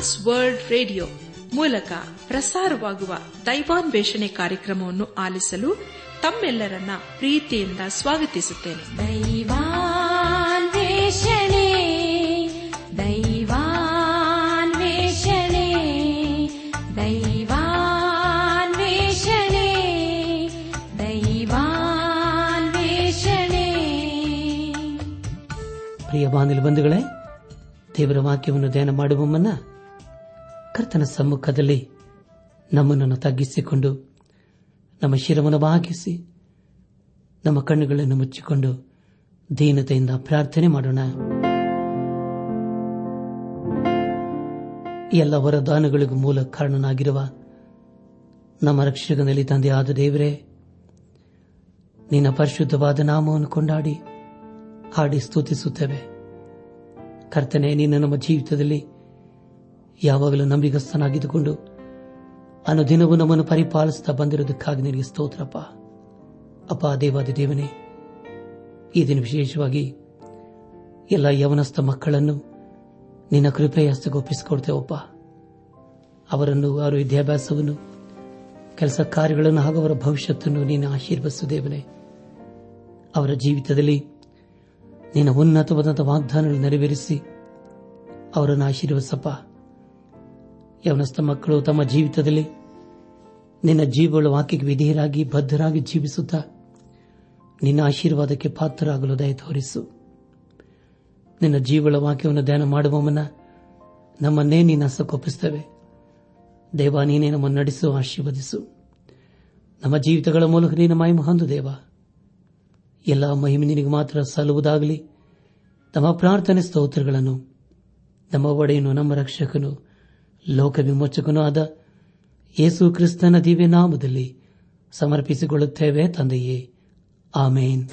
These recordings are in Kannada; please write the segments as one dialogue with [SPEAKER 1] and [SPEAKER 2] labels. [SPEAKER 1] ಟ್ರಾನ್ಸ್ ವರ್ಲ್ಡ್ ರೇಡಿಯೋ ಮೂಲಕ ಪ್ರಸಾರವಾಗುವ ದೈವಾನ್ವೇಷಣೆ ಕಾರ್ಯಕ್ರಮವನ್ನು ಆಲಿಸಲು ತಮ್ಮೆಲ್ಲರನ್ನ ಪ್ರೀತಿಯಿಂದ ಸ್ವಾಗತಿಸುತ್ತೇನೆ ದೈವಾನ್ವೇಷಣೆ ದೈವಾನ್ವೇಷಣೆ ದೈವಾನ್ವೇಷಣೆ ದೈವಾನ್ವೇಷಣೆ
[SPEAKER 2] ಪ್ರಿಯ ಬಾಂಧವ ಬಂಧುಗಳೇ ದೇವರ ವಾಕ್ಯವನ್ನು ಧ್ಯಾನ ಮಾಡುವ ಮುನ್ನ ಕರ್ತನ ಸಮ್ಮುಖದಲ್ಲಿ ನಮ್ಮನ್ನು ತಗ್ಗಿಸಿಕೊಂಡು ನಮ್ಮ ಶಿರವನ್ನು ಭಾಗಿಸಿ ನಮ್ಮ ಕಣ್ಣುಗಳನ್ನು ಮುಚ್ಚಿಕೊಂಡು ದೀನತೆಯಿಂದ ಪ್ರಾರ್ಥನೆ ಮಾಡೋಣ ಎಲ್ಲ ವರದಾನಗಳಿಗೂ ಮೂಲ ಕಾರಣನಾಗಿರುವ ನಮ್ಮ ರಕ್ಷಕನಲ್ಲಿ ತಂದೆ ಆದ ದೇವರೇ ನಿನ್ನ ಪರಿಶುದ್ಧವಾದ ನಾಮವನ್ನು ಕೊಂಡಾಡಿ ಹಾಡಿ ಸ್ತುತಿಸುತ್ತೇವೆ ಕರ್ತನೆ ನಿನ್ನ ನಮ್ಮ ಜೀವಿತದಲ್ಲಿ ಯಾವಾಗಲೂ ನಂಬಿಗಸ್ತನಾಗಿದ್ದುಕೊಂಡು ಅನು ದಿನವೂ ನಮ್ಮನ್ನು ಪರಿಪಾಲಿಸುತ್ತಾ ಬಂದಿರುವುದಕ್ಕಾಗಿ ನಿನಗೆ ಸ್ತೋತ್ರಪ್ಪ ಅಪ್ಪ ದೇವಾದಿ ದೇವನೇ ಈ ದಿನ ವಿಶೇಷವಾಗಿ ಎಲ್ಲ ಯವನಸ್ಥ ಮಕ್ಕಳನ್ನು ನಿನ್ನ ಕೃಪೆಯ ಹಸ್ತಗೊಪ್ಪಿಸಿಕೊಡ್ತೇವಪ್ಪ ಅವರನ್ನು ಅವರ ವಿದ್ಯಾಭ್ಯಾಸವನ್ನು ಕೆಲಸ ಕಾರ್ಯಗಳನ್ನು ಹಾಗೂ ಅವರ ಭವಿಷ್ಯತನ್ನು ನೀನು ಆಶೀರ್ವಸು ದೇವನೇ ಅವರ ಜೀವಿತದಲ್ಲಿ ನಿನ್ನ ಉನ್ನತವಾದಂಥ ವಾಗ್ದಾನಗಳನ್ನು ನೆರವೇರಿಸಿ ಅವರನ್ನು ಆಶೀರ್ವಸಪ್ಪ ಯವನಸ್ಥ ಮಕ್ಕಳು ತಮ್ಮ ಜೀವಿತದಲ್ಲಿ ನಿನ್ನ ಜೀವಗಳು ವಾಕ್ಯಕ್ಕೆ ವಿಧೇಯರಾಗಿ ಬದ್ಧರಾಗಿ ಜೀವಿಸುತ್ತಾ ನಿನ್ನ ಆಶೀರ್ವಾದಕ್ಕೆ ಪಾತ್ರರಾಗಲು ದಯ ತೋರಿಸು ನಿನ್ನ ಜೀವಳ ವಾಕ್ಯವನ್ನು ಧ್ಯಾನ ಮಾಡುವ ಮುನ್ನ ನಮ್ಮನ್ನೇ ನೀನು ಹಸಕೊಪ್ಪಿಸುತ್ತೇವೆ ದೇವ ನೀನೇ ನಮ್ಮನ್ನು ನಡೆಸು ಆಶೀರ್ವದಿಸು ನಮ್ಮ ಜೀವಿತಗಳ ಮೂಲಕ ನೀನು ಮಹಿಮ ಹೊಂದು ದೇವ ಎಲ್ಲ ನಿನಗೆ ಮಾತ್ರ ಸಲ್ಲುವುದಾಗಲಿ ನಮ್ಮ ಪ್ರಾರ್ಥನೆ ಸ್ತೋತ್ರಗಳನ್ನು ನಮ್ಮ ಒಡೆಯನು ನಮ್ಮ ರಕ್ಷಕನು ಲೋಕ ವಿಮೋಚಕನೂ ಆದ ಯೇಸು ಕ್ರಿಸ್ತನ ದಿವ್ಯನಾಮದಲ್ಲಿ ಸಮರ್ಪಿಸಿಕೊಳ್ಳುತ್ತೇವೆ ತಂದೆಯೇ ಆಮೇನ್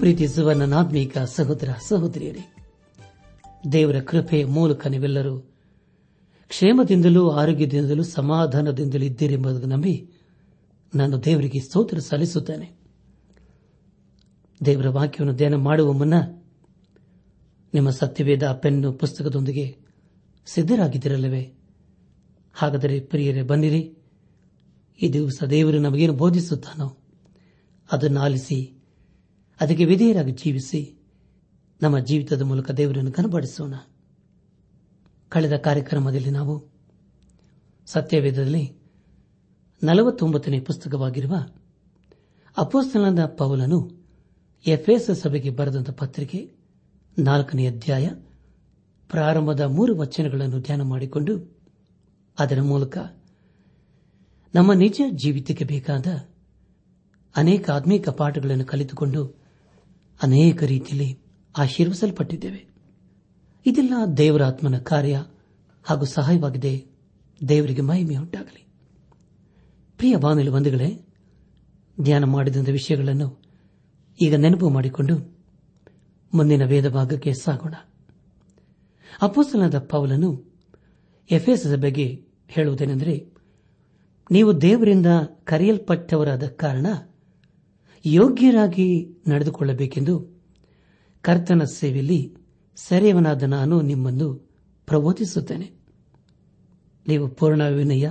[SPEAKER 2] ಪ್ರೀತಿಸುವ ನನ್ನಾತ್ಮೀಕ ಸಹೋದರ ಸಹೋದರಿಯರೇ ದೇವರ ಕೃಪೆಯ ಮೂಲಕ ನೀವೆಲ್ಲರೂ ಕ್ಷೇಮದಿಂದಲೂ ಆರೋಗ್ಯದಿಂದಲೂ ಸಮಾಧಾನದಿಂದಲೂ ಇದ್ದೀರೆಂಬುದನ್ನು ನಂಬಿ ನಾನು ದೇವರಿಗೆ ಸ್ತೋತ್ರ ಸಲ್ಲಿಸುತ್ತೇನೆ ದೇವರ ವಾಕ್ಯವನ್ನು ಧ್ಯಾನ ಮಾಡುವ ಮುನ್ನ ನಿಮ್ಮ ಸತ್ಯವೇದ ಪೆನ್ ಪುಸ್ತಕದೊಂದಿಗೆ ಸಿದ್ಧರಾಗಿದ್ದಿರಲ್ಲವೇ ಹಾಗಾದರೆ ಪ್ರಿಯರೇ ಬನ್ನಿರಿ ಈ ದಿವಸ ದೇವರು ನಮಗೇನು ಬೋಧಿಸುತ್ತಾನೋ ಅದನ್ನು ಆಲಿಸಿ ಅದಕ್ಕೆ ವಿಧೇಯರಾಗಿ ಜೀವಿಸಿ ನಮ್ಮ ಜೀವಿತದ ಮೂಲಕ ದೇವರನ್ನು ಕನಬಡಿಸೋಣ ಕಳೆದ ಕಾರ್ಯಕ್ರಮದಲ್ಲಿ ನಾವು ಸತ್ಯವೇದದಲ್ಲಿ ನಲವತ್ತೊಂಬತ್ತನೇ ಪುಸ್ತಕವಾಗಿರುವ ಅಪೋಸ್ತನದ ಪೌಲನು ಎಫ್ಎಸ್ ಸಭೆಗೆ ಬರೆದಂತಹ ಪತ್ರಿಕೆ ನಾಲ್ಕನೇ ಅಧ್ಯಾಯ ಪ್ರಾರಂಭದ ಮೂರು ವಚನಗಳನ್ನು ಧ್ಯಾನ ಮಾಡಿಕೊಂಡು ಅದರ ಮೂಲಕ ನಮ್ಮ ನಿಜ ಜೀವಿತಕ್ಕೆ ಬೇಕಾದ ಅನೇಕ ಆತ್ಮೀಕ ಪಾಠಗಳನ್ನು ಕಲಿತುಕೊಂಡು ಅನೇಕ ರೀತಿಯಲ್ಲಿ ಆಶೀರ್ವಿಸಲ್ಪಟ್ಟಿದ್ದೇವೆ ಇದೆಲ್ಲ ದೇವರಾತ್ಮನ ಕಾರ್ಯ ಹಾಗೂ ಸಹಾಯವಾಗಿದೆ ದೇವರಿಗೆ ಮಹಿಮೆ ಉಂಟಾಗಲಿ ಪ್ರಿಯ ಬಾನಲಿ ಬಂಧುಗಳೇ ಧ್ಯಾನ ಮಾಡಿದಂಥ ವಿಷಯಗಳನ್ನು ಈಗ ನೆನಪು ಮಾಡಿಕೊಂಡು ಮುಂದಿನ ವೇದ ಭಾಗಕ್ಕೆ ಸಾಗೋಣ ಅಪೋಸ್ತನದ ಪಾವಲನ್ನು ಎಫ್ಎಸ್ ಬಗ್ಗೆ ಹೇಳುವುದೇನೆಂದರೆ ನೀವು ದೇವರಿಂದ ಕರೆಯಲ್ಪಟ್ಟವರಾದ ಕಾರಣ ಯೋಗ್ಯರಾಗಿ ನಡೆದುಕೊಳ್ಳಬೇಕೆಂದು ಕರ್ತನ ಸೇವೆಯಲ್ಲಿ ಸೆರೆಯವನಾದ ನಾನು ನಿಮ್ಮನ್ನು ಪ್ರಬೋಧಿಸುತ್ತೇನೆ ನೀವು ಪೂರ್ಣ ವಿನಯ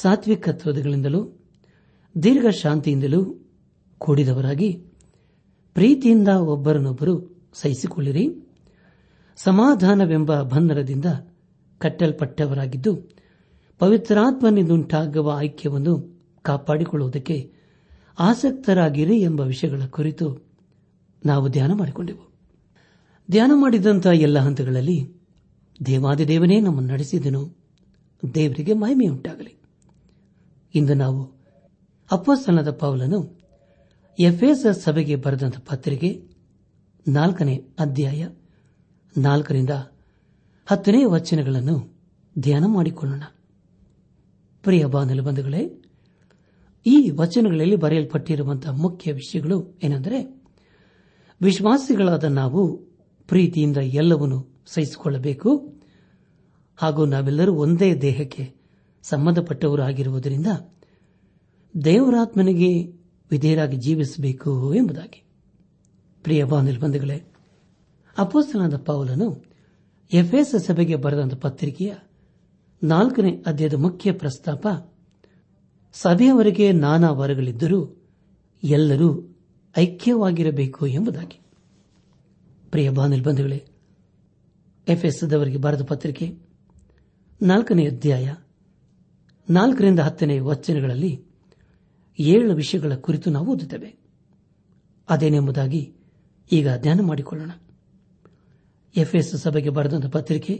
[SPEAKER 2] ಸಾತ್ವಿಕತ್ವಗಳಿಂದಲೂ ದೀರ್ಘ ಶಾಂತಿಯಿಂದಲೂ ಕೂಡಿದವರಾಗಿ ಪ್ರೀತಿಯಿಂದ ಒಬ್ಬರನ್ನೊಬ್ಬರು ಸಹಿಸಿಕೊಳ್ಳಿರಿ ಸಮಾಧಾನವೆಂಬ ಬಂಧನದಿಂದ ಕಟ್ಟಲ್ಪಟ್ಟವರಾಗಿದ್ದು ಪವಿತ್ರಾತ್ಮನಿಂದುಂಟಾಗುವ ಐಕ್ಯವನ್ನು ಕಾಪಾಡಿಕೊಳ್ಳುವುದಕ್ಕೆ ಆಸಕ್ತರಾಗಿರಿ ಎಂಬ ವಿಷಯಗಳ ಕುರಿತು ನಾವು ಧ್ಯಾನ ಮಾಡಿಕೊಂಡೆವು ಧ್ಯಾನ ಮಾಡಿದಂತಹ ಎಲ್ಲ ಹಂತಗಳಲ್ಲಿ ದೇವಾದಿದೇವನೇ ನಮ್ಮನ್ನು ನಡೆಸಿದನು ದೇವರಿಗೆ ಮಹಿಮೆಯುಂಟಾಗಲಿ ಇಂದು ನಾವು ಅಪ್ಪಸ್ತನದ ಪೌಲನು ಎಫ್ಎಸ್ ಸಭೆಗೆ ಬರೆದಂತ ಪತ್ರಿಕೆ ನಾಲ್ಕನೇ ಅಧ್ಯಾಯ ನಾಲ್ಕರಿಂದ ಹತ್ತನೇ ವಚನಗಳನ್ನು ಧ್ಯಾನ ಮಾಡಿಕೊಳ್ಳೋಣ ಪ್ರಿಯ ಬಾಂಧವೇ ಈ ವಚನಗಳಲ್ಲಿ ಬರೆಯಲ್ಪಟ್ಟರುವಂತಹ ಮುಖ್ಯ ವಿಷಯಗಳು ಏನೆಂದರೆ ವಿಶ್ವಾಸಿಗಳಾದ ನಾವು ಪ್ರೀತಿಯಿಂದ ಎಲ್ಲವನ್ನೂ ಸಹಿಸಿಕೊಳ್ಳಬೇಕು ಹಾಗೂ ನಾವೆಲ್ಲರೂ ಒಂದೇ ದೇಹಕ್ಕೆ ಸಂಬಂಧಪಟ್ಟವರು ಆಗಿರುವುದರಿಂದ ದೇವರಾತ್ಮನಿಗೆ ವಿಧೇಯರಾಗಿ ಜೀವಿಸಬೇಕು ಎಂಬುದಾಗಿ ಪ್ರಿಯ ಬಾಂಧವೇ ಅಪೋಸ್ತನಾದ ಪೌಲನು ಎಫ್ಎಸ್ ಸಭೆಗೆ ಬರೆದ ಪತ್ರಿಕೆಯ ನಾಲ್ಕನೇ ಅಧ್ಯಾಯದ ಮುಖ್ಯ ಪ್ರಸ್ತಾಪ ಸಭೆಯವರೆಗೆ ನಾನಾ ವರಗಳಿದ್ದರೂ ಎಲ್ಲರೂ ಐಕ್ಯವಾಗಿರಬೇಕು ಎಂಬುದಾಗಿ ಪ್ರಿಯ ಬಾಂಧವೇ ಎಫ್ಎಸ್ದವರಿಗೆ ಬರೆದ ಪತ್ರಿಕೆ ನಾಲ್ಕನೇ ಅಧ್ಯಾಯ ನಾಲ್ಕರಿಂದ ಹತ್ತನೇ ವಚನಗಳಲ್ಲಿ ಏಳು ವಿಷಯಗಳ ಕುರಿತು ನಾವು ಓದುತ್ತೇವೆ ಅದೇನೆಂಬುದಾಗಿ ಈಗ ಧ್ಯಾನ ಮಾಡಿಕೊಳ್ಳೋಣ ಎಫ್ಎಸ್ ಸಭೆಗೆ ಬರೆದ ಪತ್ರಿಕೆ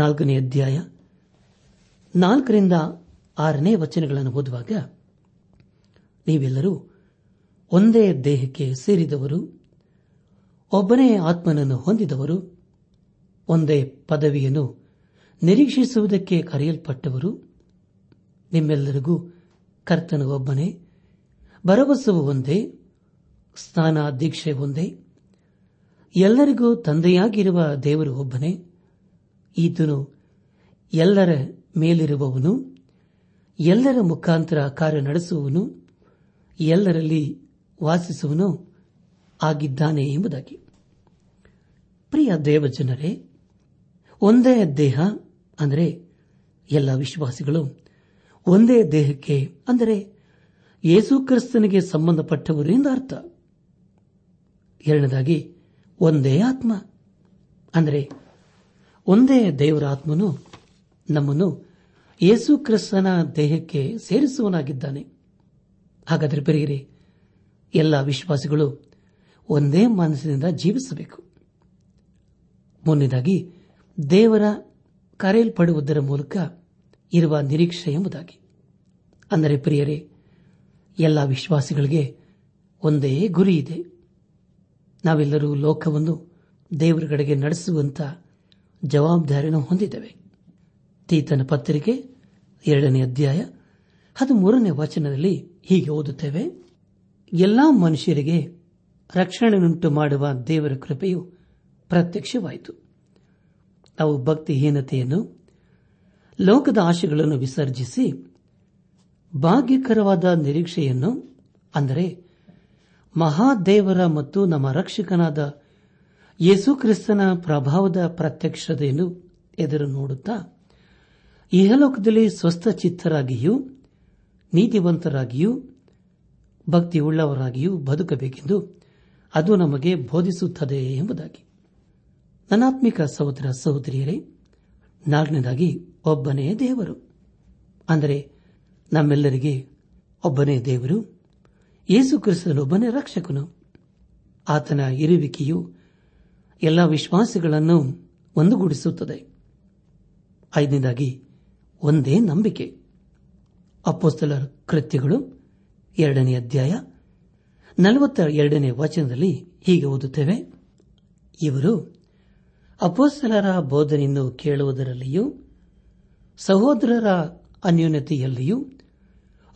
[SPEAKER 2] ನಾಲ್ಕನೇ ಅಧ್ಯಾಯ ನಾಲ್ಕರಿಂದ ಆರನೇ ವಚನಗಳನ್ನು ಓದುವಾಗ ನೀವೆಲ್ಲರೂ ಒಂದೇ ದೇಹಕ್ಕೆ ಸೇರಿದವರು ಒಬ್ಬನೇ ಆತ್ಮನನ್ನು ಹೊಂದಿದವರು ಒಂದೇ ಪದವಿಯನ್ನು ನಿರೀಕ್ಷಿಸುವುದಕ್ಕೆ ಕರೆಯಲ್ಪಟ್ಟವರು ನಿಮ್ಮೆಲ್ಲರಿಗೂ ಕರ್ತನ ಒಬ್ಬನೇ ಭರವಸವು ಒಂದೇ ಸ್ನಾನ ದೀಕ್ಷೆ ಒಂದೇ ಎಲ್ಲರಿಗೂ ತಂದೆಯಾಗಿರುವ ದೇವರು ಒಬ್ಬನೇ ಈತನು ಎಲ್ಲರ ಮೇಲಿರುವವನು ಎಲ್ಲರ ಮುಖಾಂತರ ಕಾರ್ಯ ನಡೆಸುವನು ಎಲ್ಲರಲ್ಲಿ ವಾಸಿಸುವನು ಆಗಿದ್ದಾನೆ ಎಂಬುದಾಗಿ ಪ್ರಿಯ ದೇವಜನರೇ ಒಂದೇ ದೇಹ ಅಂದರೆ ಎಲ್ಲ ವಿಶ್ವಾಸಿಗಳು ಒಂದೇ ದೇಹಕ್ಕೆ ಅಂದರೆ ಯೇಸುಕ್ರಿಸ್ತನಿಗೆ ಕ್ರಿಸ್ತನಿಗೆ ಸಂಬಂಧಪಟ್ಟವರು ಎಂದು ಅರ್ಥ ಎರಡನೇದಾಗಿ ಒಂದೇ ಆತ್ಮ ಅಂದರೆ ಒಂದೇ ದೇವರ ಆತ್ಮನು ನಮ್ಮನ್ನು ಯೇಸು ಕ್ರಿಸ್ತನ ದೇಹಕ್ಕೆ ಸೇರಿಸುವನಾಗಿದ್ದಾನೆ ಹಾಗಾದರೆ ಬರೆಯಿರಿ ಎಲ್ಲ ವಿಶ್ವಾಸಿಗಳು ಒಂದೇ ಮನಸ್ಸಿನಿಂದ ಜೀವಿಸಬೇಕು ಮೊನ್ನೆದಾಗಿ ದೇವರ ಕರೆಯಲ್ಪಡುವುದರ ಮೂಲಕ ಇರುವ ನಿರೀಕ್ಷೆ ಎಂಬುದಾಗಿ ಅಂದರೆ ಪ್ರಿಯರೇ ಎಲ್ಲ ವಿಶ್ವಾಸಿಗಳಿಗೆ ಒಂದೇ ಗುರಿ ಇದೆ ನಾವೆಲ್ಲರೂ ಲೋಕವನ್ನು ದೇವರ ಕಡೆಗೆ ನಡೆಸುವಂತ ಜವಾಬ್ದಾರಿಯನ್ನು ಹೊಂದಿದ್ದೇವೆ ತೀತನ ಪತ್ರಿಕೆ ಎರಡನೇ ಅಧ್ಯಾಯ ಮೂರನೇ ವಚನದಲ್ಲಿ ಹೀಗೆ ಓದುತ್ತೇವೆ ಎಲ್ಲಾ ಮನುಷ್ಯರಿಗೆ ರಕ್ಷಣೆಯನ್ನುಂಟು ಮಾಡುವ ದೇವರ ಕೃಪೆಯು ಪ್ರತ್ಯಕ್ಷವಾಯಿತು ಅವು ಭಕ್ತಿಹೀನತೆಯನ್ನು ಲೋಕದ ಆಶೆಗಳನ್ನು ವಿಸರ್ಜಿಸಿ ಭಾಗ್ಯಕರವಾದ ನಿರೀಕ್ಷೆಯನ್ನು ಅಂದರೆ ಮಹಾದೇವರ ಮತ್ತು ನಮ್ಮ ರಕ್ಷಕನಾದ ಯೇಸುಕ್ರಿಸ್ತನ ಪ್ರಭಾವದ ಪ್ರತ್ಯಕ್ಷತೆಯನ್ನು ಎದುರು ನೋಡುತ್ತಾ ಇಹಲೋಕದಲ್ಲಿ ಸ್ವಸ್ಥಚಿತ್ತರಾಗಿಯೂ ನೀತಿವಂತರಾಗಿಯೂ ಭಕ್ತಿ ಉಳ್ಳವರಾಗಿಯೂ ಬದುಕಬೇಕೆಂದು ಅದು ನಮಗೆ ಬೋಧಿಸುತ್ತದೆ ಎಂಬುದಾಗಿ ನನಾತ್ಮಿಕ ಸಹೋದರ ಸಹೋದರಿಯರೇ ನಾಲ್ಕನೇದಾಗಿ ಒಬ್ಬನೇ ದೇವರು ಅಂದರೆ ನಮ್ಮೆಲ್ಲರಿಗೆ ಒಬ್ಬನೇ ದೇವರು ಯೇಸು ಕ್ರಿಸ್ತನೊಬ್ಬನೇ ರಕ್ಷಕನು ಆತನ ಇರುವಿಕೆಯು ಎಲ್ಲ ವಿಶ್ವಾಸಗಳನ್ನು ಒಂದುಗೂಡಿಸುತ್ತದೆ ಐದನೇದಾಗಿ ಒಂದೇ ನಂಬಿಕೆ ಅಪೋಸ್ತಲರ ಕೃತ್ಯಗಳು ಎರಡನೇ ಅಧ್ಯಾಯ ನಲವತ್ತ ಎರಡನೇ ವಚನದಲ್ಲಿ ಹೀಗೆ ಓದುತ್ತೇವೆ ಇವರು ಅಪೋಸ್ತಲರ ಬೋಧನೆಯನ್ನು ಕೇಳುವುದರಲ್ಲಿಯೂ ಸಹೋದರರ ಅನ್ಯೋನ್ಯತೆಯಲ್ಲಿಯೂ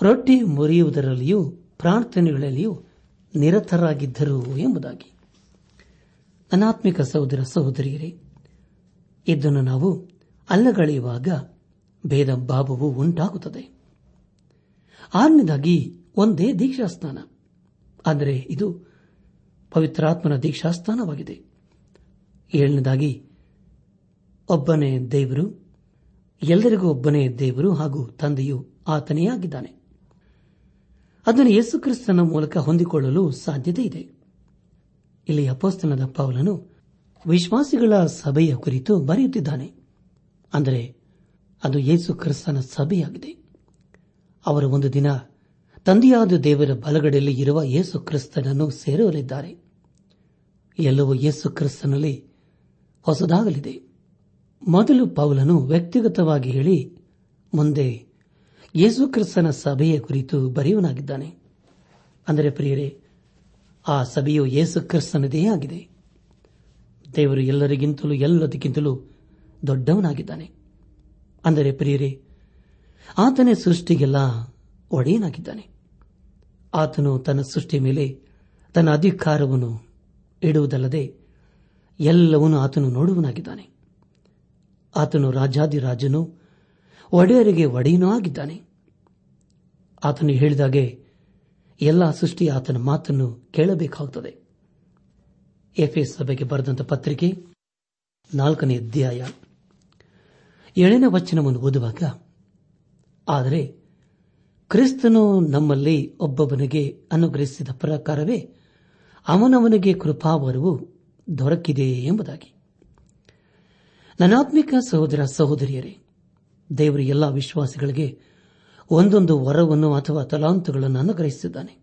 [SPEAKER 2] ರೊಟ್ಟಿ ಮುರಿಯುವುದರಲ್ಲಿಯೂ ಪ್ರಾರ್ಥನೆಗಳಲ್ಲಿಯೂ ನಿರತರಾಗಿದ್ದರು ಎಂಬುದಾಗಿ ಅನಾತ್ಮಿಕ ಸಹೋದರ ಸಹೋದರಿಯರೇ ಇದನ್ನು ನಾವು ಅಲ್ಲಗಳೆಯುವಾಗ ಭೇದ ಭಾವವು ಉಂಟಾಗುತ್ತದೆ ಆರನೇದಾಗಿ ಒಂದೇ ದೀಕ್ಷಾಸ್ಥಾನ ಆದರೆ ಇದು ಪವಿತ್ರಾತ್ಮನ ದೀಕ್ಷಾಸ್ಥಾನವಾಗಿದೆ ಏಳನೇದಾಗಿ ಒಬ್ಬನೇ ದೇವರು ಎಲ್ಲರಿಗೂ ಒಬ್ಬನೇ ದೇವರು ಹಾಗೂ ತಂದೆಯು ಆತನೇ ಆಗಿದ್ದಾನೆ ಅದನ್ನು ಯೇಸುಕ್ರಿಸ್ತನ ಮೂಲಕ ಹೊಂದಿಕೊಳ್ಳಲು ಸಾಧ್ಯತೆ ಇದೆ ಇಲ್ಲಿ ಅಪೋಸ್ತನದ ಪೌಲನು ವಿಶ್ವಾಸಿಗಳ ಸಭೆಯ ಕುರಿತು ಬರೆಯುತ್ತಿದ್ದಾನೆ ಅಂದರೆ ಅದು ಯೇಸು ಕ್ರಿಸ್ತನ ಸಭೆಯಾಗಿದೆ ಅವರು ಒಂದು ದಿನ ತಂದೆಯಾದ ದೇವರ ಬಲಗಡೆಯಲ್ಲಿ ಇರುವ ಯೇಸು ಕ್ರಿಸ್ತನನ್ನು ಸೇರಲಿದ್ದಾರೆ ಎಲ್ಲವೂ ಯೇಸು ಕ್ರಿಸ್ತನಲ್ಲಿ ಹೊಸದಾಗಲಿದೆ ಮೊದಲು ಪೌಲನು ವ್ಯಕ್ತಿಗತವಾಗಿ ಹೇಳಿ ಮುಂದೆ ಯೇಸು ಕ್ರಿಸ್ತನ ಸಭೆಯ ಕುರಿತು ಬರೆಯುವನಾಗಿದ್ದಾನೆ ಅಂದರೆ ಪ್ರಿಯರೇ ಆ ಸಭೆಯು ಯೇಸು ಕ್ರಿಸ್ತನದೇ ಆಗಿದೆ ದೇವರು ಎಲ್ಲರಿಗಿಂತಲೂ ಎಲ್ಲದಕ್ಕಿಂತಲೂ ದೊಡ್ಡವನಾಗಿದ್ದಾನೆ ಅಂದರೆ ಪ್ರಿಯರೇ ಆತನೇ ಸೃಷ್ಟಿಗೆಲ್ಲ ಒಡೆಯನಾಗಿದ್ದಾನೆ ಆತನು ತನ್ನ ಸೃಷ್ಟಿ ಮೇಲೆ ತನ್ನ ಅಧಿಕಾರವನ್ನು ಇಡುವುದಲ್ಲದೆ ಎಲ್ಲವನ್ನೂ ಆತನು ನೋಡುವನಾಗಿದ್ದಾನೆ ಆತನು ರಾಜಾದಿರಾಜನು ಒಡೆಯರಿಗೆ ಒಡೆಯನೂ ಆಗಿದ್ದಾನೆ ಆತನು ಹೇಳಿದಾಗೆ ಎಲ್ಲ ಸೃಷ್ಟಿ ಆತನ ಮಾತನ್ನು ಕೇಳಬೇಕಾಗುತ್ತದೆ ಎಫ್ಎಸ್ ಸಭೆಗೆ ಬರೆದಂತಹ ಪತ್ರಿಕೆ ನಾಲ್ಕನೇ ಅಧ್ಯಾಯ ಏಳನೇ ವಚನವನ್ನು ಓದುವಾಗ ಆದರೆ ಕ್ರಿಸ್ತನು ನಮ್ಮಲ್ಲಿ ಒಬ್ಬೊಬ್ಬನಿಗೆ ಅನುಗ್ರಹಿಸಿದ ಪ್ರಕಾರವೇ ಅವನವನಿಗೆ ಕೃಪಾವರವು ದೊರಕಿದೆ ಎಂಬುದಾಗಿ ನನಾತ್ಮಿಕ ಸಹೋದರ ಸಹೋದರಿಯರೇ ದೇವರು ಎಲ್ಲಾ ವಿಶ್ವಾಸಿಗಳಿಗೆ ಒಂದೊಂದು ವರವನ್ನು ಅಥವಾ ತಲಾಂತುಗಳನ್ನು ಅನುಗ್ರಹಿಸಿದ್ದಾನೆ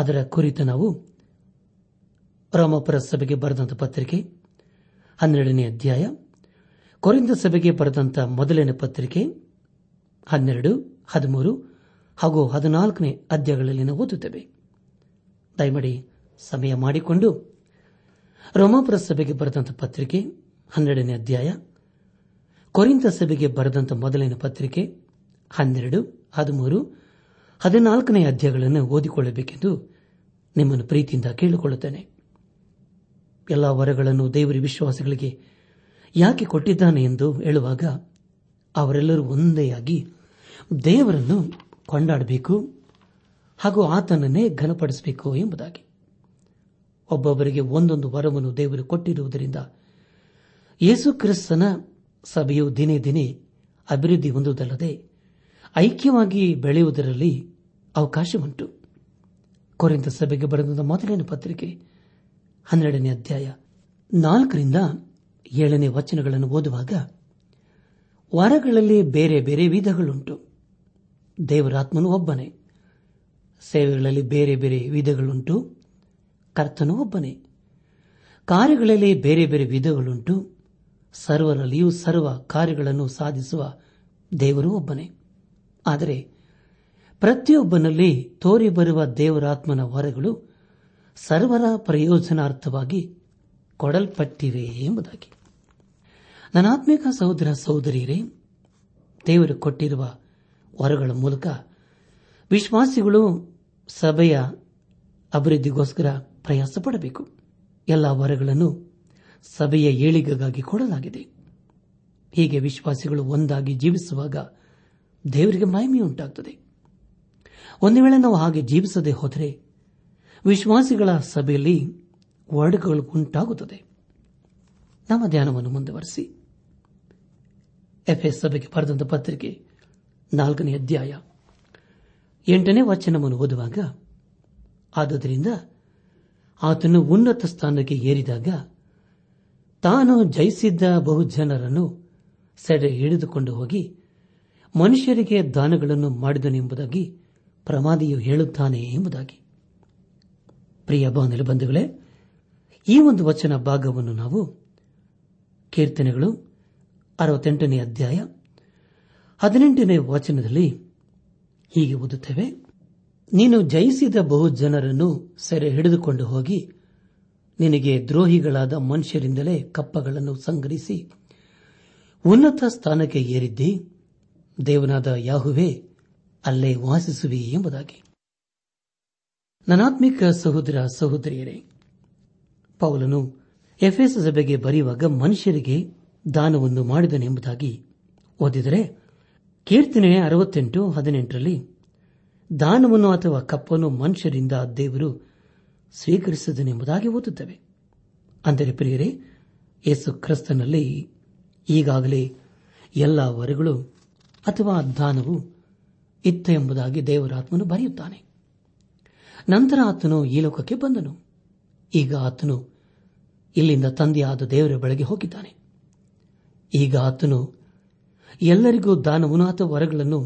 [SPEAKER 2] ಅದರ ಕುರಿತು ನಾವು ರಾಮಪುರ ಸಭೆಗೆ ಬರೆದ ಪತ್ರಿಕೆ ಹನ್ನೆರಡನೇ ಅಧ್ಯಾಯ ಕೊರಿಂದ ಸಭೆಗೆ ಬರೆದಂತ ಮೊದಲನೇ ಪತ್ರಿಕೆ ಹನ್ನೆರಡು ಹದಿಮೂರು ಹಾಗೂ ಹದಿನಾಲ್ಕನೇ ಅಧ್ಯಾಯಗಳಲ್ಲಿ ಓದುತ್ತೇವೆ ದಯಮಾಡಿ ಸಮಯ ಮಾಡಿಕೊಂಡು ರೋಮಾಪುರ ಸಭೆಗೆ ಬರೆದಂಥ ಪತ್ರಿಕೆ ಹನ್ನೆರಡನೇ ಅಧ್ಯಾಯ ಕೊರಿಂದ ಸಭೆಗೆ ಬರೆದಂಥ ಮೊದಲನೇ ಪತ್ರಿಕೆ ಹನ್ನೆರಡು ಹದಿಮೂರು ಹದಿನಾಲ್ಕನೇ ಅಧ್ಯಾಯಗಳನ್ನು ಓದಿಕೊಳ್ಳಬೇಕೆಂದು ನಿಮ್ಮನ್ನು ಪ್ರೀತಿಯಿಂದ ಕೇಳಿಕೊಳ್ಳುತ್ತೇನೆ ಎಲ್ಲ ವರಗಳನ್ನು ದೇವರ ವಿಶ್ವಾಸಗಳಿಗೆ ಯಾಕೆ ಕೊಟ್ಟಿದ್ದಾನೆ ಎಂದು ಹೇಳುವಾಗ ಅವರೆಲ್ಲರೂ ಒಂದೇಯಾಗಿ ದೇವರನ್ನು ಕೊಂಡಾಡಬೇಕು ಹಾಗೂ ಆತನನ್ನೇ ಘನಪಡಿಸಬೇಕು ಎಂಬುದಾಗಿ ಒಬ್ಬೊಬ್ಬರಿಗೆ ಒಂದೊಂದು ವರವನ್ನು ದೇವರು ಕೊಟ್ಟಿರುವುದರಿಂದ ಯೇಸು ಕ್ರಿಸ್ತನ ಸಭೆಯು ದಿನೇ ದಿನೇ ಅಭಿವೃದ್ಧಿ ಹೊಂದುವುದಲ್ಲದೆ ಐಕ್ಯವಾಗಿ ಬೆಳೆಯುವುದರಲ್ಲಿ ಉಂಟು ಕೊರೆಂತ ಸಭೆಗೆ ಬರೆದ ಮೊದಲನೇ ಪತ್ರಿಕೆ ಹನ್ನೆರಡನೇ ಅಧ್ಯಾಯ ನಾಲ್ಕರಿಂದ ಏಳನೇ ವಚನಗಳನ್ನು ಓದುವಾಗ ವರಗಳಲ್ಲಿ ಬೇರೆ ಬೇರೆ ವಿಧಗಳುಂಟು ದೇವರಾತ್ಮನು ಒಬ್ಬನೇ ಸೇವೆಗಳಲ್ಲಿ ಬೇರೆ ಬೇರೆ ವಿಧಗಳುಂಟು ಕರ್ತನು ಒಬ್ಬನೇ ಕಾರ್ಯಗಳಲ್ಲಿ ಬೇರೆ ಬೇರೆ ವಿಧಗಳುಂಟು ಸರ್ವರಲ್ಲಿಯೂ ಸರ್ವ ಕಾರ್ಯಗಳನ್ನು ಸಾಧಿಸುವ ದೇವರು ಒಬ್ಬನೇ ಆದರೆ ಪ್ರತಿಯೊಬ್ಬನಲ್ಲಿ ತೋರಿಬರುವ ದೇವರಾತ್ಮನ ವರಗಳು ಸರ್ವರ ಪ್ರಯೋಜನಾರ್ಥವಾಗಿ ಕೊಡಲ್ಪಟ್ಟಿವೆ ಎಂಬುದಾಗಿ ನನಾತ್ಮಿಕ ಸಹೋದರ ಸಹೋದರಿಯರೇ ದೇವರು ಕೊಟ್ಟಿರುವ ವರಗಳ ಮೂಲಕ ವಿಶ್ವಾಸಿಗಳು ಸಭೆಯ ಅಭಿವೃದ್ಧಿಗೋಸ್ಕರ ಪ್ರಯಾಸ ಪಡಬೇಕು ಎಲ್ಲ ವರಗಳನ್ನು ಸಭೆಯ ಏಳಿಗೆಗಾಗಿ ಕೊಡಲಾಗಿದೆ ಹೀಗೆ ವಿಶ್ವಾಸಿಗಳು ಒಂದಾಗಿ ಜೀವಿಸುವಾಗ ದೇವರಿಗೆ ಮಹಿಮೆಯುಂಟಾಗುತ್ತದೆ ಒಂದು ವೇಳೆ ನಾವು ಹಾಗೆ ಜೀವಿಸದೆ ಹೋದರೆ ವಿಶ್ವಾಸಿಗಳ ಸಭೆಯಲ್ಲಿ ವರ್ಡ್ಗಳು ಉಂಟಾಗುತ್ತದೆ ನಮ್ಮ ಧ್ಯಾನವನ್ನು ಮುಂದುವರೆಸಿ ಎಫ್ಎಸ್ ಸಭೆಗೆ ಬರೆದಂತ ಪತ್ರಿಕೆ ನಾಲ್ಕನೇ ಅಧ್ಯಾಯ ಎಂಟನೇ ವಚನವನ್ನು ಓದುವಾಗ ಆದ್ದರಿಂದ ಆತನು ಉನ್ನತ ಸ್ಥಾನಕ್ಕೆ ಏರಿದಾಗ ತಾನು ಜಯಿಸಿದ್ದ ಬಹುಜನರನ್ನು ಸೆಡೆ ಹಿಡಿದುಕೊಂಡು ಹೋಗಿ ಮನುಷ್ಯರಿಗೆ ದಾನಗಳನ್ನು ಮಾಡಿದನೆಂಬುದಾಗಿ ಪ್ರಮಾದಿಯು ಹೇಳುತ್ತಾನೆ ಎಂಬುದಾಗಿ ಪ್ರಿಯ ಬಂಧುಗಳೇ ಈ ಒಂದು ವಚನ ಭಾಗವನ್ನು ನಾವು ಕೀರ್ತನೆಗಳು ಅರವತ್ತೆಂಟನೇ ಅಧ್ಯಾಯ ಹದಿನೆಂಟನೇ ವಚನದಲ್ಲಿ ಹೀಗೆ ಓದುತ್ತೇವೆ ನೀನು ಜಯಿಸಿದ ಬಹು ಜನರನ್ನು ಸೆರೆ ಹಿಡಿದುಕೊಂಡು ಹೋಗಿ ನಿನಗೆ ದ್ರೋಹಿಗಳಾದ ಮನುಷ್ಯರಿಂದಲೇ ಕಪ್ಪಗಳನ್ನು ಸಂಗ್ರಹಿಸಿ ಉನ್ನತ ಸ್ಥಾನಕ್ಕೆ ಏರಿದ್ದಿ ದೇವನಾದ ಯಾಹುವೆ ಅಲ್ಲೇ ವಾಸಿಸುವಿ ಎಂಬುದಾಗಿ ನನಾತ್ಮಿಕ ಸಹೋದರ ಸಹೋದರಿಯರೇ ಪೌಲನು ಎಫ್ಎಸ್ ಸಭೆಗೆ ಬರೆಯುವಾಗ ಮನುಷ್ಯರಿಗೆ ದಾನವನ್ನು ಮಾಡಿದನೆಂಬುದಾಗಿ ಓದಿದರೆ ಕೀರ್ತನೆ ಅರವತ್ತೆಂಟು ಹದಿನೆಂಟರಲ್ಲಿ ದಾನವನ್ನು ಅಥವಾ ಕಪ್ಪನ್ನು ಮನುಷ್ಯರಿಂದ ದೇವರು ಸ್ವೀಕರಿಸಿದನೆಂಬುದಾಗಿ ಓದುತ್ತವೆ ಅಂದರೆ ಪ್ರಿಯರೇ ಯೇಸು ಕ್ರಿಸ್ತನಲ್ಲಿ ಈಗಾಗಲೇ ಎಲ್ಲ ವರಗಳು ಅಥವಾ ದಾನವು ಇತ್ತ ಎಂಬುದಾಗಿ ದೇವರಾತ್ಮನು ಬರೆಯುತ್ತಾನೆ ನಂತರ ಆತನು ಈ ಲೋಕಕ್ಕೆ ಬಂದನು ಈಗ ಆತನು ಇಲ್ಲಿಂದ ತಂದೆಯಾದ ದೇವರ ಬೆಳಗ್ಗೆ ಹೋಗಿದ್ದಾನೆ ಈಗ ಆತನು ಎಲ್ಲರಿಗೂ ದಾನವುನಾಥ ವರಗಳನ್ನು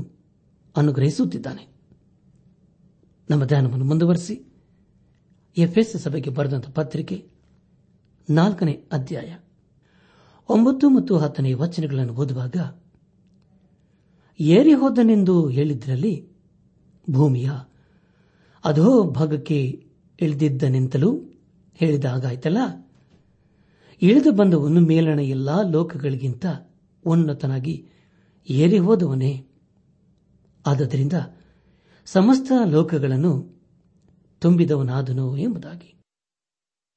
[SPEAKER 2] ಅನುಗ್ರಹಿಸುತ್ತಿದ್ದಾನೆ ನಮ್ಮ ಧ್ಯಾನವನ್ನು ಮುಂದುವರೆಸಿ ಎಫ್ಎಸ್ ಸಭೆಗೆ ಬರೆದಂತಹ ಪತ್ರಿಕೆ ನಾಲ್ಕನೇ ಅಧ್ಯಾಯ ಒಂಬತ್ತು ಮತ್ತು ಹತ್ತನೇ ವಚನಗಳನ್ನು ಓದುವಾಗ ಏರಿ ಹೋದನೆಂದು ಹೇಳಿದ್ರಲ್ಲಿ ಭೂಮಿಯ ಅದೋ ಭಾಗಕ್ಕೆ ಇಳಿದಿದ್ದನೆಂತಲೂ ಹೇಳಿದಾಗಾಯ್ತಲ್ಲ ಇಳಿದು ಬಂದವನು ಮೇಲಣ ಎಲ್ಲಾ ಲೋಕಗಳಿಗಿಂತ ಉನ್ನತನಾಗಿ ಏರಿಹೋದವನೇ ಆದ್ದರಿಂದ ಸಮಸ್ತ ಲೋಕಗಳನ್ನು ತುಂಬಿದವನಾದನು ಎಂಬುದಾಗಿ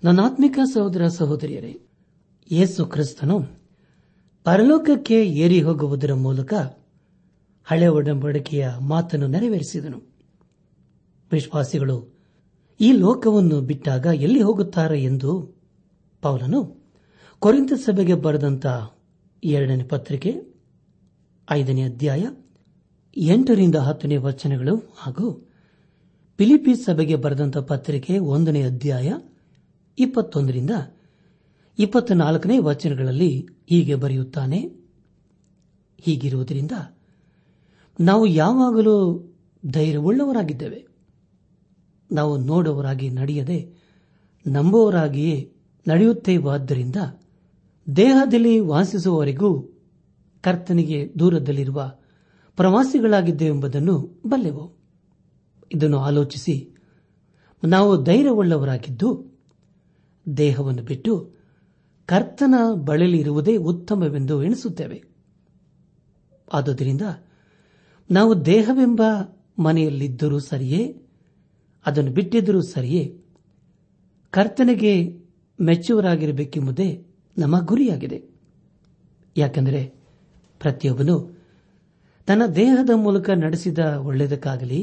[SPEAKER 2] ನನ್ನಾತ್ಮಿಕ ಸಹೋದರ ಸಹೋದರಿಯರೇ ಯೇಸು ಕ್ರಿಸ್ತನು ಪರಲೋಕಕ್ಕೆ ಏರಿ ಹೋಗುವುದರ ಮೂಲಕ ಹಳೆ ಒಡಂಬಡಿಕೆಯ ಮಾತನ್ನು ನೆರವೇರಿಸಿದನು ವಿಶ್ವಾಸಿಗಳು ಈ ಲೋಕವನ್ನು ಬಿಟ್ಟಾಗ ಎಲ್ಲಿ ಹೋಗುತ್ತಾರೆ ಎಂದು ಪೌಲನು ಕೊರಿಂತ ಸಭೆಗೆ ಬರೆದಂತ ಎರಡನೇ ಪತ್ರಿಕೆ ಐದನೇ ಅಧ್ಯಾಯ ಎಂಟರಿಂದ ಹತ್ತನೇ ವಚನಗಳು ಹಾಗೂ ಫಿಲಿಪೀಸ್ ಸಭೆಗೆ ಬರೆದಂತ ಪತ್ರಿಕೆ ಒಂದನೇ ಅಧ್ಯಾಯ ಇಪ್ಪತ್ತೊಂದರಿಂದ ಇಪ್ಪತ್ನಾಲ್ಕನೇ ವಚನಗಳಲ್ಲಿ ಹೀಗೆ ಬರೆಯುತ್ತಾನೆ ಹೀಗಿರುವುದರಿಂದ ನಾವು ಯಾವಾಗಲೂ ಧೈರ್ಯವುಳ್ಳವರಾಗಿದ್ದೇವೆ ನಾವು ನೋಡುವವರಾಗಿ ನಡೆಯದೆ ನಂಬುವವರಾಗಿಯೇ ನಡೆಯುತ್ತೇವಾದ್ದರಿಂದ ದೇಹದಲ್ಲಿ ವಾಸಿಸುವವರೆಗೂ ಕರ್ತನಿಗೆ ದೂರದಲ್ಲಿರುವ ಎಂಬುದನ್ನು ಬಲ್ಲೆವು ಇದನ್ನು ಆಲೋಚಿಸಿ ನಾವು ಧೈರ್ಯವುಳ್ಳವರಾಗಿದ್ದು ದೇಹವನ್ನು ಬಿಟ್ಟು ಕರ್ತನ ಬಳಲಿರುವುದೇ ಉತ್ತಮವೆಂದು ಎಣಿಸುತ್ತೇವೆ ಆದುದರಿಂದ ನಾವು ದೇಹವೆಂಬ ಮನೆಯಲ್ಲಿದ್ದರೂ ಸರಿಯೇ ಅದನ್ನು ಬಿಟ್ಟಿದ್ದರೂ ಸರಿಯೇ ಕರ್ತನೆಗೆ ಮೆಚ್ಚುವರಾಗಿರಬೇಕೆಂಬುದೇ ನಮ್ಮ ಗುರಿಯಾಗಿದೆ ಯಾಕೆಂದರೆ ಪ್ರತಿಯೊಬ್ಬನು ತನ್ನ ದೇಹದ ಮೂಲಕ ನಡೆಸಿದ ಒಳ್ಳೆಯದಕ್ಕಾಗಲಿ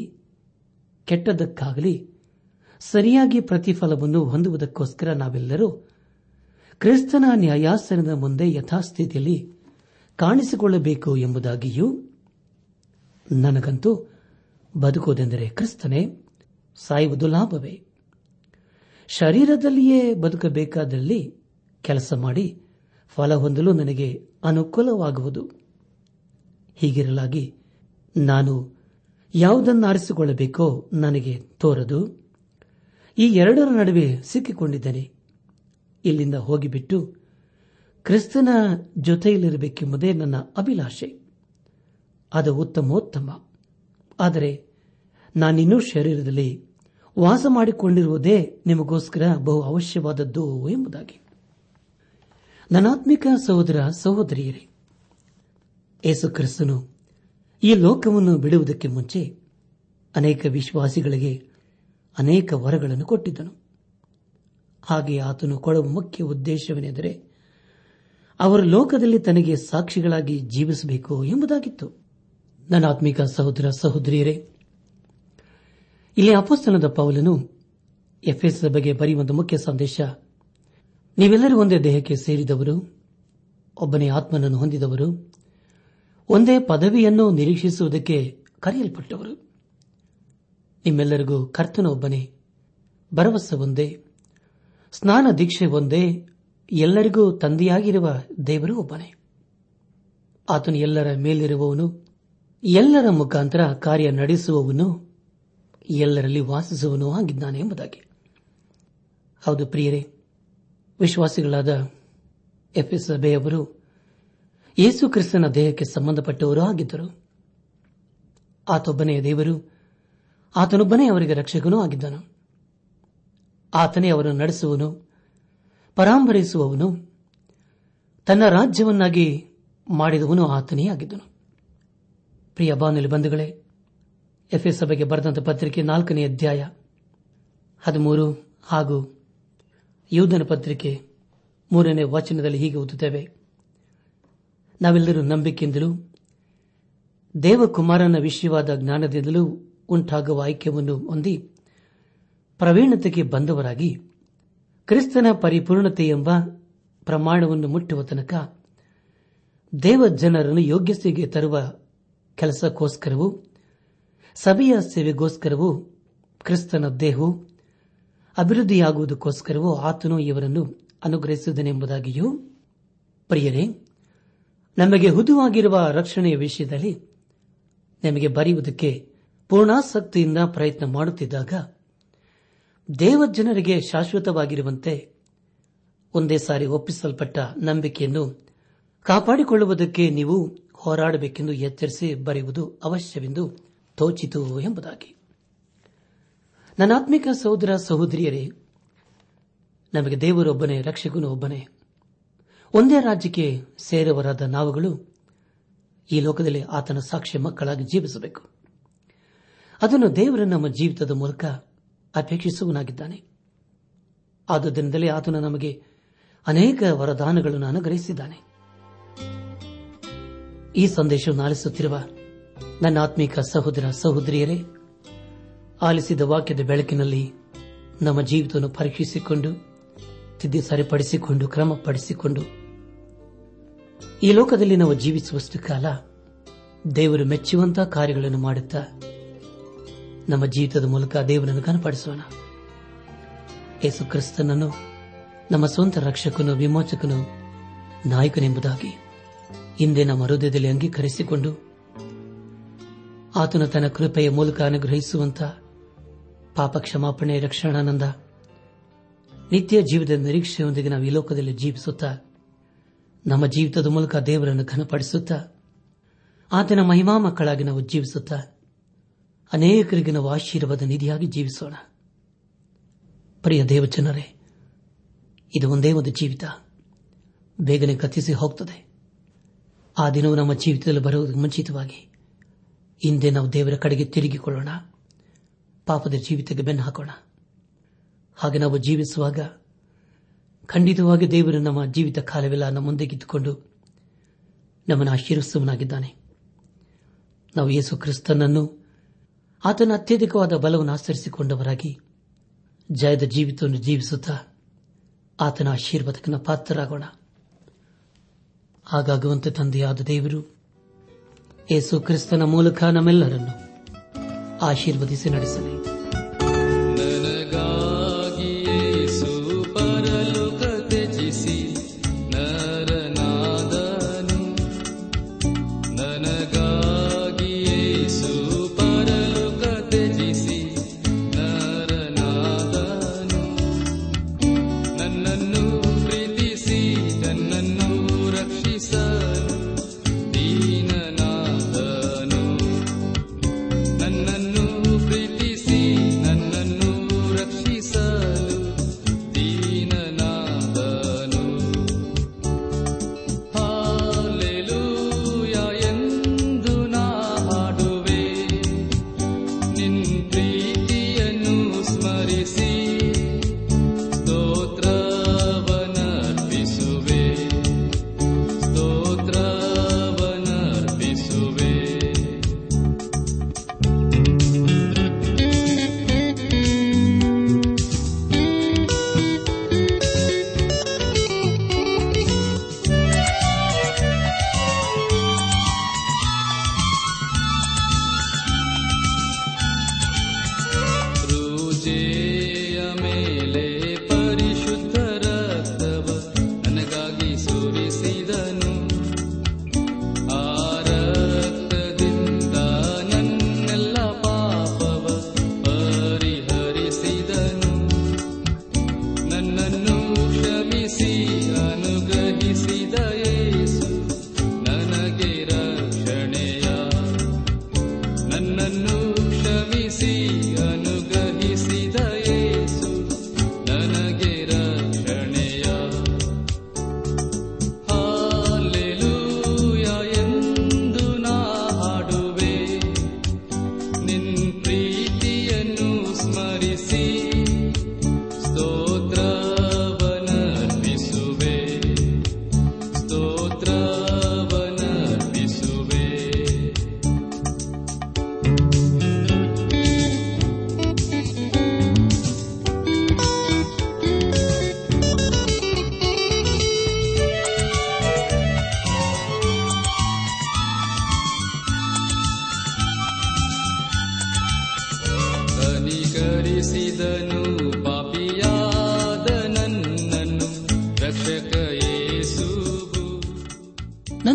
[SPEAKER 2] ಕೆಟ್ಟದಕ್ಕಾಗಲಿ ಸರಿಯಾಗಿ ಪ್ರತಿಫಲವನ್ನು ಹೊಂದುವುದಕ್ಕೋಸ್ಕರ ನಾವೆಲ್ಲರೂ ಕ್ರಿಸ್ತನ ನ್ಯಾಯಾಸನದ ಮುಂದೆ ಯಥಾಸ್ಥಿತಿಯಲ್ಲಿ ಕಾಣಿಸಿಕೊಳ್ಳಬೇಕು ಎಂಬುದಾಗಿಯೂ ನನಗಂತೂ ಬದುಕುವುದೆಂದರೆ ಕ್ರಿಸ್ತನೇ ಸಾಯುವುದು ಲಾಭವೇ ಶರೀರದಲ್ಲಿಯೇ ಬದುಕಬೇಕಾದಲ್ಲಿ ಕೆಲಸ ಮಾಡಿ ಫಲ ಹೊಂದಲು ನನಗೆ ಅನುಕೂಲವಾಗುವುದು ಹೀಗಿರಲಾಗಿ ನಾನು ಯಾವುದನ್ನು ಆರಿಸಿಕೊಳ್ಳಬೇಕೋ ನನಗೆ ತೋರದು ಈ ಎರಡರ ನಡುವೆ ಸಿಕ್ಕಿಕೊಂಡಿದ್ದೇನೆ ಇಲ್ಲಿಂದ ಹೋಗಿಬಿಟ್ಟು ಕ್ರಿಸ್ತನ ಜೊತೆಯಲ್ಲಿರಬೇಕೆಂಬುದೇ ನನ್ನ ಅಭಿಲಾಷೆ ಅದು ಉತ್ತಮೋತ್ತಮ ಆದರೆ ನಾನಿನ್ನೂ ಶರೀರದಲ್ಲಿ ವಾಸ ಮಾಡಿಕೊಂಡಿರುವುದೇ ನಿಮಗೋಸ್ಕರ ಬಹು ಅವಶ್ಯವಾದದ್ದು ಎಂಬುದಾಗಿ ನನಾತ್ಮಿಕ ಸಹೋದರ ಸಹೋದರಿಯರೇ ಯೇಸು ಕ್ರಿಸ್ತನು ಈ ಲೋಕವನ್ನು ಬಿಡುವುದಕ್ಕೆ ಮುಂಚೆ ಅನೇಕ ವಿಶ್ವಾಸಿಗಳಿಗೆ ಅನೇಕ ವರಗಳನ್ನು ಕೊಟ್ಟಿದ್ದನು ಹಾಗೆ ಆತನು ಕೊಡುವ ಮುಖ್ಯ ಉದ್ದೇಶವೇನೆಂದರೆ ಅವರು ಲೋಕದಲ್ಲಿ ತನಗೆ ಸಾಕ್ಷಿಗಳಾಗಿ ಜೀವಿಸಬೇಕು ಎಂಬುದಾಗಿತ್ತು ನನಾತ್ಮಿಕ ಸಹೋದರ ಸಹೋದರಿಯರೇ ಇಲ್ಲಿ ಅಪೋಸ್ತನದ ಪೌಲನು ಎಫ್ಎಸ್ ಬಗ್ಗೆ ಬರೆಯುವ ಮುಖ್ಯ ಸಂದೇಶ ನೀವೆಲ್ಲರೂ ಒಂದೇ ದೇಹಕ್ಕೆ ಸೇರಿದವರು ಒಬ್ಬನೇ ಆತ್ಮನನ್ನು ಹೊಂದಿದವರು ಒಂದೇ ಪದವಿಯನ್ನು ನಿರೀಕ್ಷಿಸುವುದಕ್ಕೆ ಕರೆಯಲ್ಪಟ್ಟವರು ನಿಮ್ಮೆಲ್ಲರಿಗೂ ಕರ್ತನೊಬ್ಬನೇ ಭರವಸೆ ಒಂದೇ ಸ್ನಾನ ದೀಕ್ಷೆ ಒಂದೇ ಎಲ್ಲರಿಗೂ ತಂದೆಯಾಗಿರುವ ದೇವರು ಒಬ್ಬನೇ ಆತನು ಎಲ್ಲರ ಮೇಲಿರುವವನು ಎಲ್ಲರ ಮುಖಾಂತರ ಕಾರ್ಯ ನಡೆಸುವವನು ಎಲ್ಲರಲ್ಲಿ ವಾಸಿಸುವನು ಆಗಿದ್ದಾನೆ ಎಂಬುದಾಗಿ ಹೌದು ಪ್ರಿಯರೇ ವಿಶ್ವಾಸಿಗಳಾದ ಎಫ್ ಯೇಸು ಕ್ರಿಸ್ತನ ದೇಹಕ್ಕೆ ಸಂಬಂಧಪಟ್ಟವರು ಆಗಿದ್ದರು ಆತೊಬ್ಬನೇ ದೇವರು ಆತನೊಬ್ಬನೇ ಅವರಿಗೆ ರಕ್ಷಕನೂ ಆಗಿದ್ದನು ಆತನೇ ಅವರನ್ನು ನಡೆಸುವನು ಪರಾಂಬರಿಸುವವನು ತನ್ನ ರಾಜ್ಯವನ್ನಾಗಿ ಮಾಡಿದವನು ಆತನೇ ಆಗಿದ್ದನು ಪ್ರಿಯ ಬಾನುಲಿ ಬಂಧುಗಳೇ ಎಫ್ಎಸ್ ಸಭೆಗೆ ಬರೆದಂತಹ ಪತ್ರಿಕೆ ನಾಲ್ಕನೇ ಅಧ್ಯಾಯ ಹದಿಮೂರು ಹಾಗೂ ಯೋಧನ ಪತ್ರಿಕೆ ಮೂರನೇ ವಾಚನದಲ್ಲಿ ಹೀಗೆ ಓದುತ್ತೇವೆ ನಾವೆಲ್ಲರೂ ನಂಬಿಕೆಯಿಂದಲೂ ದೇವಕುಮಾರನ ವಿಷಯವಾದ ಜ್ಞಾನದಿಂದಲೂ ಉಂಟಾಗುವ ಐಕ್ಯವನ್ನು ಹೊಂದಿ ಪ್ರವೀಣತೆಗೆ ಬಂದವರಾಗಿ ಕ್ರಿಸ್ತನ ಪರಿಪೂರ್ಣತೆ ಎಂಬ ಪ್ರಮಾಣವನ್ನು ಮುಟ್ಟುವ ತನಕ ದೇವ ಜನರನ್ನು ಯೋಗ್ಯತೆಗೆ ತರುವ ಕೆಲಸಕ್ಕೋಸ್ಕರವೂ ಸಭೆಯ ಸೇವೆಗೋಸ್ಕರವೂ ಕ್ರಿಸ್ತನ ದೇಹವು ಅಭಿವೃದ್ಧಿಯಾಗುವುದಕ್ಕೋಸ್ಕರವೂ ಆತನು ಇವರನ್ನು ಅನುಗ್ರಹಿಸುವುದನೆಂಬುದಾಗಿಯೂ ಪ್ರಿಯರೇ ನಮಗೆ ಹುದುವಾಗಿರುವ ರಕ್ಷಣೆಯ ವಿಷಯದಲ್ಲಿ ನಮಗೆ ಬರೆಯುವುದಕ್ಕೆ ಪೂರ್ಣಾಸಕ್ತಿಯಿಂದ ಪ್ರಯತ್ನ ಮಾಡುತ್ತಿದ್ದಾಗ ದೇವಜನರಿಗೆ ಶಾಶ್ವತವಾಗಿರುವಂತೆ ಒಂದೇ ಸಾರಿ ಒಪ್ಪಿಸಲ್ಪಟ್ಟ ನಂಬಿಕೆಯನ್ನು ಕಾಪಾಡಿಕೊಳ್ಳುವುದಕ್ಕೆ ನೀವು ಹೋರಾಡಬೇಕೆಂದು ಎಚ್ಚರಿಸಿ ಬರೆಯುವುದು ಅವಶ್ಯವೆಂದು ತೋಚಿತು ಎಂಬುದಾಗಿ ನನಾತ್ಮಿಕ ಸಹೋದರ ಸಹೋದರಿಯರೇ ನಮಗೆ ದೇವರೊಬ್ಬನೇ ರಕ್ಷಕನೂ ಒಬ್ಬನೇ ಒಂದೇ ರಾಜ್ಯಕ್ಕೆ ಸೇರವರಾದ ನಾವುಗಳು ಈ ಲೋಕದಲ್ಲಿ ಆತನ ಸಾಕ್ಷ್ಯ ಮಕ್ಕಳಾಗಿ ಜೀವಿಸಬೇಕು ಅದನ್ನು ದೇವರ ನಮ್ಮ ಜೀವಿತದ ಮೂಲಕ ಅಪೇಕ್ಷಿಸುವನಾಗಿದ್ದಾನೆ ಆದ್ದರಿಂದಲೇ ಆತನು ನಮಗೆ ಅನೇಕ ವರದಾನಗಳನ್ನು ಅನುಗ್ರಹಿಸಿದ್ದಾನೆ ಈ ಸಂದೇಶವನ್ನು ಆಲಿಸುತ್ತಿರುವ ನನ್ನ ಆತ್ಮೀಕ ಸಹೋದರ ಸಹೋದರಿಯರೇ ಆಲಿಸಿದ ವಾಕ್ಯದ ಬೆಳಕಿನಲ್ಲಿ ನಮ್ಮ ಜೀವಿತವನ್ನು ಪರೀಕ್ಷಿಸಿಕೊಂಡು ತಿದ್ದಿ ಸರಿಪಡಿಸಿಕೊಂಡು ಕ್ರಮಪಡಿಸಿಕೊಂಡು ಈ ಲೋಕದಲ್ಲಿ ನಾವು ಜೀವಿಸುವಷ್ಟು ಕಾಲ ದೇವರು ಮೆಚ್ಚುವಂತಹ ಕಾರ್ಯಗಳನ್ನು ಮಾಡುತ್ತಾ ನಮ್ಮ ಜೀವಿತದ ಮೂಲಕ ದೇವರನ್ನು ಕನಪಡಿಸೋಣ ಯೇಸು ಕ್ರಿಸ್ತನನ್ನು ನಮ್ಮ ಸ್ವಂತ ರಕ್ಷಕನು ವಿಮೋಚಕನು ನಾಯಕನೆಂಬುದಾಗಿ ಹಿಂದೆ ನಮ್ಮ ಹೃದಯದಲ್ಲಿ ಅಂಗೀಕರಿಸಿಕೊಂಡು ಆತನು ತನ್ನ ಕೃಪೆಯ ಮೂಲಕ ಅನುಗ್ರಹಿಸುವಂತಹ ಪಾಪ ಕ್ಷಮಾಪಣೆ ರಕ್ಷಣಾನಂದ ನಿತ್ಯ ಜೀವಿತದ ನಿರೀಕ್ಷೆಯೊಂದಿಗೆ ನಾವು ಈ ಲೋಕದಲ್ಲಿ ಜೀವಿಸುತ್ತಾ ನಮ್ಮ ಜೀವಿತದ ಮೂಲಕ ದೇವರನ್ನು ಘನಪಡಿಸುತ್ತ ಆತನ ಮಹಿಮಾ ಮಕ್ಕಳಾಗಿ ನಾವು ಜೀವಿಸುತ್ತ ಅನೇಕರಿಗೆ ನಾವು ಆಶೀರ್ವಾದ ನಿಧಿಯಾಗಿ ಜೀವಿಸೋಣ ಪ್ರಿಯ ದೇವಜನರೇ ಇದು ಒಂದೇ ಒಂದು ಜೀವಿತ ಬೇಗನೆ ಕಥಿಸಿ ಹೋಗ್ತದೆ ಆ ದಿನವೂ ನಮ್ಮ ಜೀವಿತದಲ್ಲಿ ಬರುವುದಕ್ಕೆ ಮುಂಚಿತವಾಗಿ ಹಿಂದೆ ನಾವು ದೇವರ ಕಡೆಗೆ ತಿರುಗಿಕೊಳ್ಳೋಣ ಪಾಪದ ಜೀವಿತಕ್ಕೆ ಬೆನ್ನು ಹಾಕೋಣ ಹಾಗೆ ನಾವು ಜೀವಿಸುವಾಗ ಖಂಡಿತವಾಗಿ ದೇವರು ನಮ್ಮ ಜೀವಿತ ಕಾಲವೆಲ್ಲ ನಮ್ಮ ಮುಂದೆ ಕಿತ್ತುಕೊಂಡು ನಮ್ಮನ್ನು ಆಶೀರ್ವಿಸುವನಾಗಿದ್ದಾನೆ ನಾವು ಯೇಸು ಕ್ರಿಸ್ತನನ್ನು ಆತನ ಅತ್ಯಧಿಕವಾದ ಬಲವನ್ನು ಆಚರಿಸಿಕೊಂಡವರಾಗಿ ಜಯದ ಜೀವಿತವನ್ನು ಜೀವಿಸುತ್ತಾ ಆತನ ಆಶೀರ್ವಾದಕ್ಕನ ಪಾತ್ರರಾಗೋಣ ಹಾಗಾಗುವಂತೆ ತಂದೆಯಾದ ದೇವರು ಯೇಸು ಕ್ರಿಸ್ತನ ಮೂಲಕ ನಮ್ಮೆಲ್ಲರನ್ನು ಆಶೀರ್ವದಿಸಿ ನಡೆಸಲಿ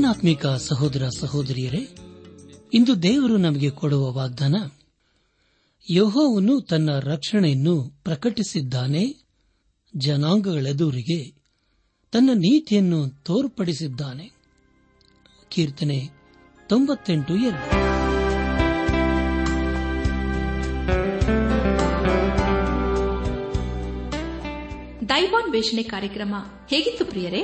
[SPEAKER 2] ನನ್ನಾತ್ಮಿಕ ಸಹೋದರ ಸಹೋದರಿಯರೇ ಇಂದು ದೇವರು ನಮಗೆ ಕೊಡುವ ವಾಗ್ದಾನ ಯೋಹೋವನ್ನು ತನ್ನ ರಕ್ಷಣೆಯನ್ನು ಪ್ರಕಟಿಸಿದ್ದಾನೆ ಜನಾಂಗಗಳೆದುರಿಗೆ ತನ್ನ ನೀತಿಯನ್ನು ತೋರ್ಪಡಿಸಿದ್ದಾನೆ ಕೀರ್ತನೆ ತೊಂಬತ್ತೆಂಟು ಎರಡು
[SPEAKER 1] ವೇಷಣೆ ಕಾರ್ಯಕ್ರಮ ಹೇಗಿತ್ತು ಪ್ರಿಯರೇ